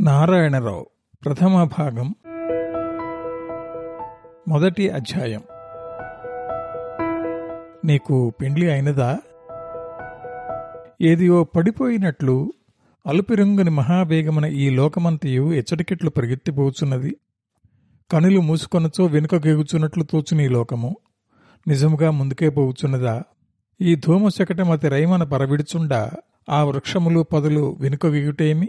నారాయణరావు ప్రథమ భాగం మొదటి అధ్యాయం. నీకు పెండ్లి అయినదా? ఏదియో పడిపోయినట్లు అలుపిరంగుని మహావేగమున ఈ లోకమంతయు ఎచ్చటికెట్లు పరిగెత్తిపోచున్నది. కనులు మూసుకొనచో వెనుక గెగుచున్నట్లు తోచుని ఈ లోకము. నిజముగా ముందుకే పోవుచున్నదా? ఈ ధూమశకటమతి రైమన పరవిడుచుండా ఆ వృక్షములు పదులు వెనుక గెగుటేమి?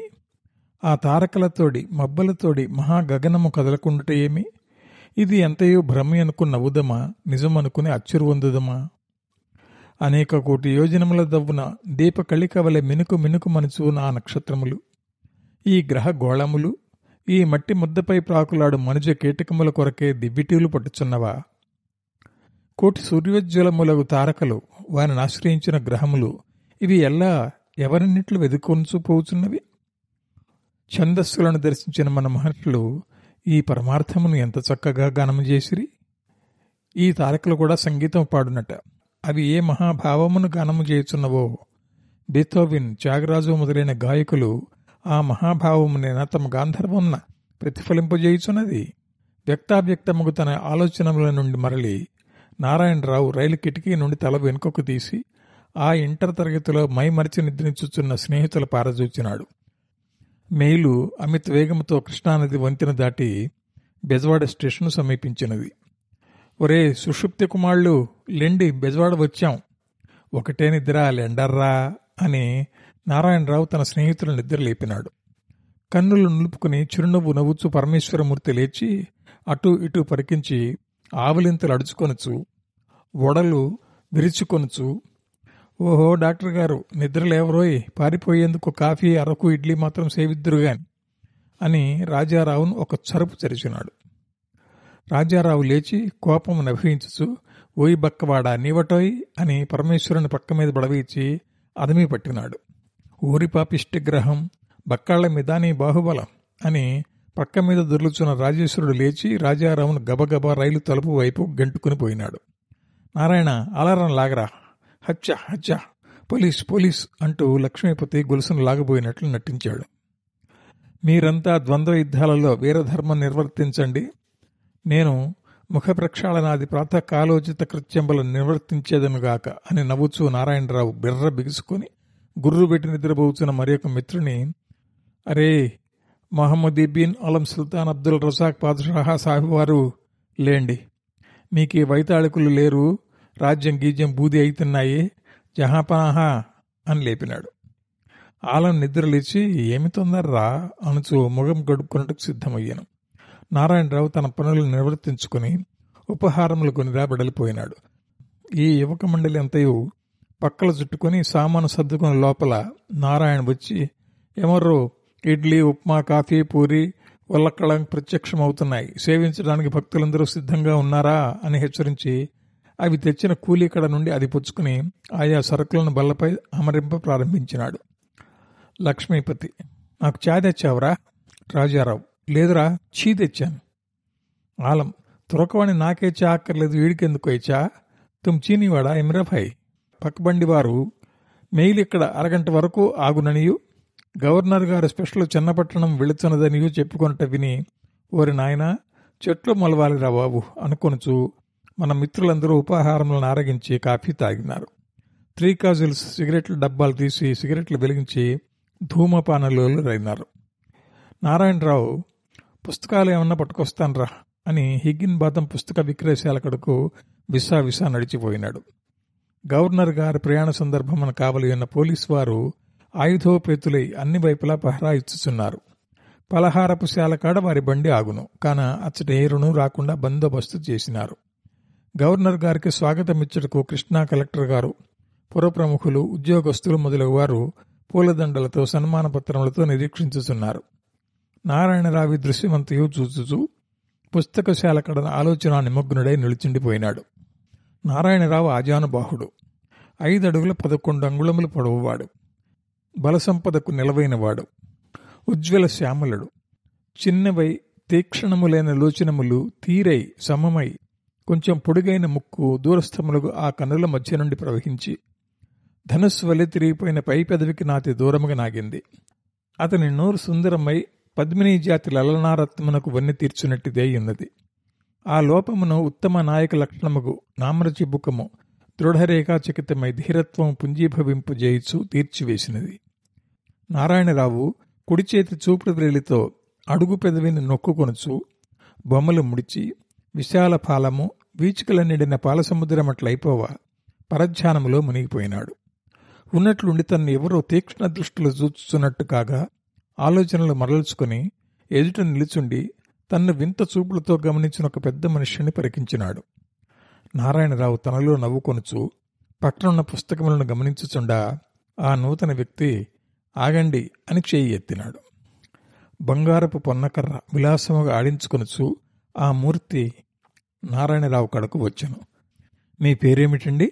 ఆ తారకలతోడి మబ్బలతోడి మహాగగనము కదలకుండుట ఏమి? ఇది ఎంతయో భ్రమ అనుకున్న నవ్వుదమా? నిజమనుకుని అచ్చురువందుదమా? అనేక కోటి యోజనముల దవ్వున దీపకళిక వలె మినుకు మినుకు మనుచు నా నక్షత్రములు. ఈ గ్రహ గోళములు ఈ మట్టి ముద్దపై ప్రాకులాడు మనుజ కీటకముల కొరకే దివ్విటీలు పట్టుచున్నవా? కోటి సూర్యోజ్వలములగు తారకలు వారిని ఆశ్రయించిన గ్రహములు ఇవి ఎలా ఎవరినిట్లు వెదుకొనుచు పోచున్నవి ఛందస్సులను దర్శించిన మన మహర్షులు ఈ పరమార్థమును ఎంత చక్కగా గానము చేసిరి? ఈ తారకలు కూడా సంగీతం పాడునట. అవి ఏ మహాభావమును గానము చేయుచున్నవో? బీథోవిన్ త్యాగరాజు మొదలైన గాయకులు ఆ మహాభావమునైన తమ గాంధర్వమున ప్రతిఫలింపజేయుచున్నది? వ్యక్తావ్యక్తముకు తన ఆలోచనల నుండి మరలి నారాయణరావు రైలు కిటికీ నుండి తల వెనుకకు తీసి ఆ ఇంటర్ తరగతిలో మైమరిచి నిద్రించుచున్న స్నేహితుల పారజూచినాడు. మెయిలు అమిత వేగంతో కృష్ణానది వంతెన దాటి బెజవాడ స్టేషన్ సమీపించినది. ఒరే సుషుప్తి కుమారులు లెండి బెజవాడ వచ్చాం. ఒకటే నిద్ర లెండర్రా అని నారాయణరావు తన స్నేహితుల నిద్ర లేపినాడు. కన్నులు నిలుపుకుని చిరునవ్వు నవ్వుచు పరమేశ్వరమూర్తి లేచి అటు ఇటు పరికించి ఆవలింతలు అడుచుకొనుచు ఒడలు విరుచుకొనుచు ఓహో డాక్టర్ గారు నిద్రలేవరోయ్ పారిపోయేందుకు కాఫీ అరకు ఇడ్లీ మాత్రం సేవిద్దురుగాని అని రాజారావును ఒక చరుపు తెరిచినాడు. రాజారావు లేచి కోపం నభించుచు ఓయి బక్కవాడా నీవటోయ్ అని పరమేశ్వరుని పక్క మీద బడవీచి అదమి పట్టినాడు. ఊరి పాపిష్టి గ్రహం బక్కాళ్ళ మీద నీ బాహుబలం అని పక్క మీద దొర్లుచున్న రాజేశ్వరుడు లేచి రాజారావును గబగబా రైలు తలుపు వైపు గంటుకుని పోయినాడు. నారాయణ అలారం లాగరా హత్య హత్య. పోలీస్ పోలీస్ అంటూ లక్ష్మీపతి గొలుసును లాగబోయినట్లు నటించాడు. మీరంతా ద్వంద్వ యుద్ధాలలో వీరధర్మం నిర్వర్తించండి. నేను ముఖ ప్రక్షాళనాది ప్రాతకాలోచిత కృత్యంబలు నిర్వర్తించేదనుగాక అని నవ్వుచూ నారాయణరావు బిర్ర బిగుసుకొని గుర్రు పెట్టి నిద్రపోతున్న మరి ఒక మిత్రుని అరే మొహమ్మదీబీన్ అలం సుల్తాన్ అబ్దుల్ రజాక్ పాదుషాహా సాహిబ్ వారు లేండి. మీకు వైతాళికులు లేరు. రాజ్యం గీజ్యం బూది అవుతున్నాయి జహాపనాహా అని లేపినాడు. ఆలం నిద్రలేచి ఏమి తొందర్రా? అనుచు ముఖం గడుపుకున్నట్టుకు సిద్ధమయ్యాను. నారాయణరావు తన పనులను నిర్వర్తించుకుని ఉపహారములు కొని బడలిపోయినాడు ఈ యువక మండలి అంతయు పక్కల చుట్టుకొని సామాను సర్దుకుని లోపల నారాయణ వచ్చి ఎమర్రో ఇడ్లీ ఉప్మా కాఫీ పూరి వల్లక్కళం ప్రత్యక్షమవుతున్నాయి. సేవించడానికి భక్తులందరూ సిద్ధంగా ఉన్నారా? అని హెచ్చరించి అవి తెచ్చిన కూలీకడ నుండి అది పుచ్చుకుని ఆయా సరుకులను బల్లపై అమరింప ప్రారంభించినాడు. లక్ష్మీపతి నాకు చా తెచ్చావురా? రాజారావు లేదురా చీ తెచ్చాను. ఆలం తురకవాణి నాకే చా అక్కర్లేదు వీడికెందుకు చా? తుమ్ చీనివాడా ఇమ్రాభాయ్ పక్కబండి వారు మెయిల్ ఇక్కడ అరగంట వరకు ఆగుననియు? గవర్నర్ గారు స్పెషల్ చిన్నపట్టణం వెళుతున్నదనియు చెప్పుకొనట విని ఓరి నాయన చెట్లు మొలవాలిరా బాబు అనుకొనుచు మన మిత్రులందరూ ఉపాహారములను ఆరగించి కాఫీ తాగినారు. త్రీ కాజిల్స్ సిగరెట్ల డబ్బాలు తీసి సిగరెట్లు వెలిగించి ధూమపానలో రైనారు నారాయణరావు పుస్తకాలు ఏమన్నా పట్టుకొస్తానరా అని హిగ్గిన్ బాదం పుస్తక విక్రయశాల కడకు విసా విసా నడిచిపోయినాడు. గవర్నర్ గారి ప్రయాణ సందర్భమున కావలి ఉన్న పోలీసు వారు ఆయుధోపేతులై అన్ని వైపులా పహరా ఇచ్చుచున్నారు. పలహారపు శాల కాడ వారి బండి ఆగును కాన అచ్చట ఏరును రాకుండా బందోబస్తు చేసినారు. గవర్నర్ గారికి స్వాగతమిచ్చుటకు కృష్ణా కలెక్టర్ గారు పురప్రముఖులు ఉద్యోగస్తులు మొదలగు వారు పూలదండలతో సన్మాన పత్రములతో నిరీక్షించుచున్నారు. నారాయణరావి దృశ్యమంతయు చూచుచూ పుస్తకశాల కడన ఆలోచన నిమగ్నుడై నిలిచిండిపోయినాడు. నారాయణరావు ఆజానుబాహుడు. ఐదడుగుల పదకొండు అంగుళములు పొడవువాడు. బలసంపదకు నిలవైనవాడు. ఉజ్వల శ్యామలుడు. చిన్నవై తీక్షణములైన లోచనములు తీరై సమమై కొంచెం పొడుగైన ముక్కు దూరస్థములకు ఆ కన్నుల మధ్య నుండి ప్రవహించి ధనుస్సు వలె తిరిగిపోయిన పై పెదవికి నాతి దూరముగా నాగింది. అతని నోరు సుందరమై పద్మిని జాతి లలనారత్మనకు వన్నె తీర్చునట్టిదే ఉన్నది. ఆ లోపమును ఉత్తమ నాయక లక్షణముగు నామ్రచిబుకము దృఢరేఖాచకితమై ధీరత్వం పుంజీభవింపు చేయిచు తీర్చివేసినది. నారాయణరావు కుడి చేతి చూపుడు వ్రేలితో అడుగు పెదవిని నొక్కుకొనుచు బొమ్మలు ముడిచి విశాల పాలము వీచికల నిండిన పాలసముద్రమట్లయిపోవా? పరధ్యానములో మునిగిపోయినాడు. ఉన్నట్లుండి తన్ను ఎవరో తీక్ష్ణ దృష్టిలో చూచుచున్నట్టు కాగా ఆలోచనలు మరల్చుకుని ఎదుట నిలుచుండి తన్ను వింత చూపులతో గమనించిన ఒక పెద్ద మనుష్యుని పరికించినాడు. నారాయణరావు తనలో నవ్వుకొనుచు పక్కనున్న పుస్తకములను గమనించుచుండా ఆ నూతన వ్యక్తి ఆగండి అని చేయి ఎత్తినాడు. బంగారపు పొన్నకర్ర విలాసముగా ఆడించుకొనుచు ఆ మూర్తి నారాయణరావు కడకు వచ్చాను. మీ పేరేమిటండి?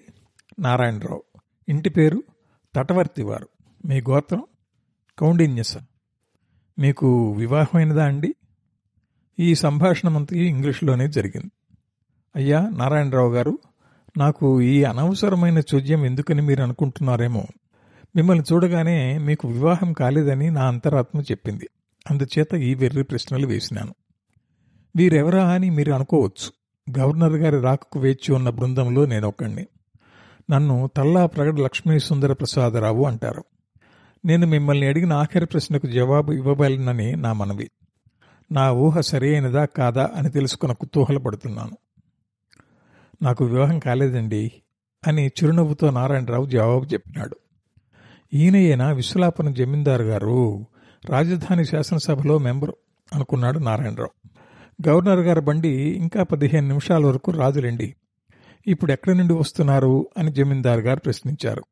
నారాయణరావు. ఇంటి పేరు తటవర్తివారు మీ గోత్రం కౌండిన్యస మీకు వివాహమైనదా అండి? ఈ సంభాషణమంతా ఇంగ్లీష్లోనే జరిగింది. అయ్యా నారాయణరావు గారు నాకు ఈ అనవసరమైన చోద్యం ఎందుకని మీరు అనుకుంటున్నారేమో. మిమ్మల్ని చూడగానే మీకు వివాహం కాలేదని నా అంతరాత్మ చెప్పింది. అందుచేత ఈ వెర్రి ప్రశ్నలు వేసినాను. వీరెవరా అని మీరు అనుకోవచ్చు. గవర్నర్ గారి రాకకు వేచి ఉన్న బృందంలో నేను ఒకణ్ణి నన్ను తల్లా ప్రగడ లక్ష్మీ సుందర ప్రసాదరావు అంటారు. నేను మిమ్మల్ని అడిగిన ఆఖరి ప్రశ్నకు జవాబు ఇవ్వబలనని నా మనవి. నా ఊహ సరైనదా కాదా అని తెలుసుకున్న కుతూహలపడుతున్నాను. నాకు వివాహం కాలేదండి అని చిరునవ్వుతో నారాయణరావు జవాబు చెప్పినాడు. ఈయనయేనా విశ్వలాపన జమీందారు గారు? రాజధాని శాసనసభలో మెంబరు అనుకున్నాడు నారాయణరావు. గవర్నర్ గారి బండి ఇంకా పదిహేను నిమిషాల వరకు రాదులేండి. ఇప్పుడు ఎక్కడి నుండి వస్తున్నారు అని జమీందార్ గారు ప్రశ్నించారు.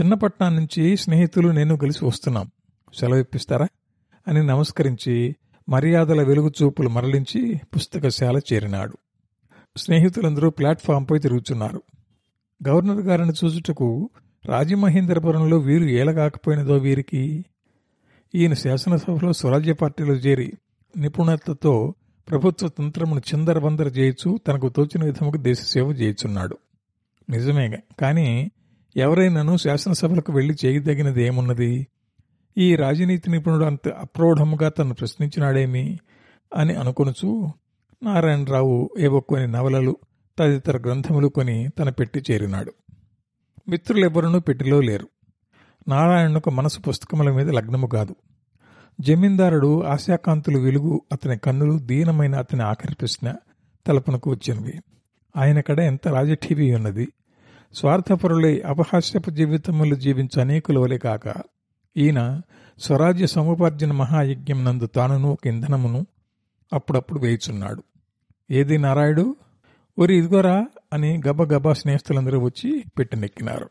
చిన్నపట్నం నుంచి స్నేహితులు నేను కలిసి వస్తున్నాం. సెలవు ఇప్పిస్తారా? అని నమస్కరించి మర్యాదల వెలుగు చూపులు మరలించి పుస్తకశాల చేరినాడు. స్నేహితులందరూ ప్లాట్ఫామ్పై తిరుగుతున్నారు. గవర్నర్ గారిని చూచుటకు రాజమహేంద్రపురంలో వీరు ఏలగాకపోయినదో వీరికి? ఈయన శాసనసభలో స్వరాజ్య పార్టీలో చేరి నిపుణతతో ప్రభుత్వ తంత్రమును చిందరబందర చేయొచ్చు తనకు తోచిన విధముకు దేశ సేవ చేయుచున్నాడు. నిజమే కానీ ఎవరైనాను శాసనసభలకు వెళ్ళి చేయదగినది ఏమున్నది? ఈ రాజనీతి నిపుణుడు అంత అప్రౌఢముగా తను ప్రశ్నించినాడేమి? అని అనుకొనుచు నారాయణరావు ఏవో కొన్ని నవలలు తదితర గ్రంథములు కొని తన పెట్టి చేరినాడు. మిత్రులెవ్వరూ పెట్టిలో లేరు. నారాయణకు మనసు పుస్తకముల మీద లగ్నము కాదు. జమీందారుడు ఆశాకాంతులు వెలుగు అతని కన్నులు దీనమైన అతని ఆఖరి తలపునకు వచ్చినవి ఆయన కడ ఎంత రాజఠీవీ ఉన్నది? స్వార్థపరులై అపహాస్యపు జీవితములు జీవించు అనేకుల వలె కాక ఈయన స్వరాజ్య సముపార్జన మహాయజ్ఞం నందు తానును ఒక ఇంధనమును అప్పుడప్పుడు వేయుచున్నాడు. ఏది నారాయుడు? ఒరి ఇదిగోరా అని గబగబా స్నేహితులందరూ వచ్చి పెట్టినెక్కినారు.